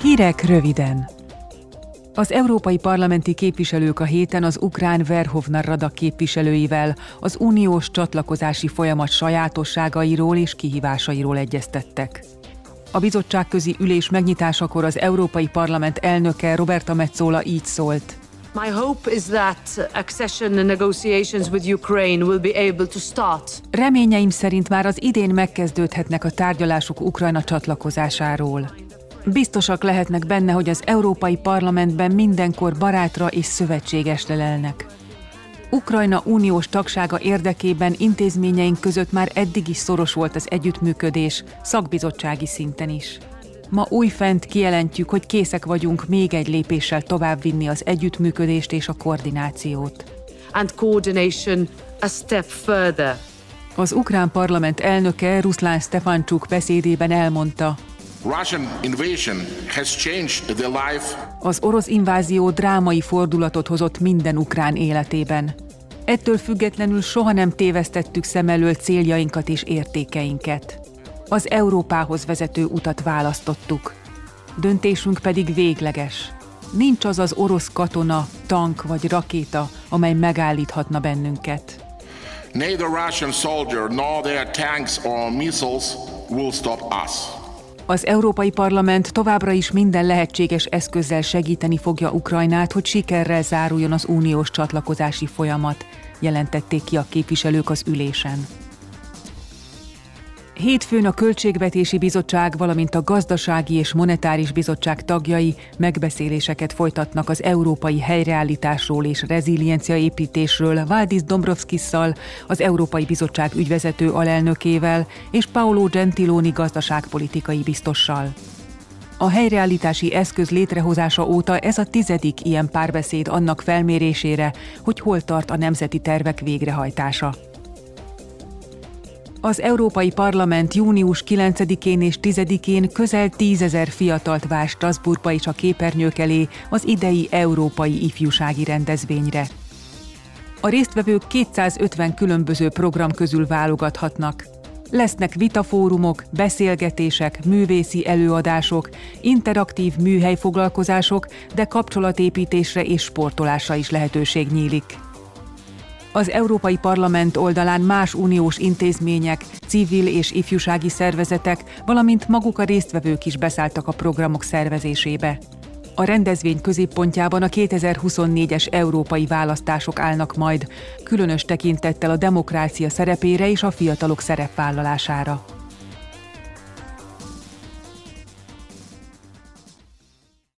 Hírek röviden! Az európai parlamenti képviselők a héten az ukrán Verhovna Rada képviselőivel az uniós csatlakozási folyamat sajátosságairól és kihívásairól egyeztettek. A bizottságközi ülés megnyitásakor az Európai Parlament elnöke Roberta Metzola így szólt. My hope is that accession negotiations with Ukraine will be able to start. Reményeim szerint már az idén megkezdődhetnek a tárgyalások Ukrajna csatlakozásáról. Biztosak lehetnek benne, hogy az Európai Parlamentben mindenkor barátra és szövetségesre lelnek. Ukrajna uniós tagsága érdekében intézményeink között már eddig is szoros volt az együttműködés, szakbizottsági szinten is. Ma újfent kijelentjük, hogy készek vagyunk még egy lépéssel továbbvinni az együttműködést és a koordinációt. And coordination a step further. Az ukrán parlament elnöke Ruszlán Stefancsuk beszédében elmondta, Russian invasion has changed the life az orosz invázió drámai fordulatot hozott minden ukrán életében. Ettől függetlenül soha nem tévesztettük szem elől céljainkat és értékeinket. Az Európához vezető utat választottuk. Döntésünk pedig végleges. Nincs az az orosz katona, tank vagy rakéta, amely megállíthatna bennünket. Neither Russian soldier nor their tanks or missiles will stop us. Az Európai Parlament továbbra is minden lehetséges eszközzel segíteni fogja Ukrajnát, hogy sikerrel záruljon az uniós csatlakozási folyamat, jelentették ki a képviselők az ülésen. Hétfőn a Költségvetési Bizottság, valamint a Gazdasági és Monetáris Bizottság tagjai megbeszéléseket folytatnak az európai helyreállításról és rezilienciaépítésről Valdis Dombrovskisszal, az Európai Bizottság ügyvezető alelnökével és Paolo Gentiloni gazdaságpolitikai biztossal. A helyreállítási eszköz létrehozása óta ez a tizedik ilyen párbeszéd annak felmérésére, hogy hol tart a nemzeti tervek végrehajtása. Az Európai Parlament június 9-én és 10-én közel tízezer fiatalt vár Strasbourgba és a képernyők elé az idei Európai Ifjúsági Rendezvényre. A résztvevők 250 különböző program közül válogathatnak. Lesznek vitafórumok, beszélgetések, művészi előadások, interaktív műhelyfoglalkozások, de kapcsolatépítésre és sportolásra is lehetőség nyílik. Az Európai Parlament oldalán más uniós intézmények, civil és ifjúsági szervezetek, valamint maguk a résztvevők is beszálltak a programok szervezésébe. A rendezvény középpontjában a 2024-es európai választások állnak majd, különös tekintettel a demokrácia szerepére és a fiatalok szerepvállalására.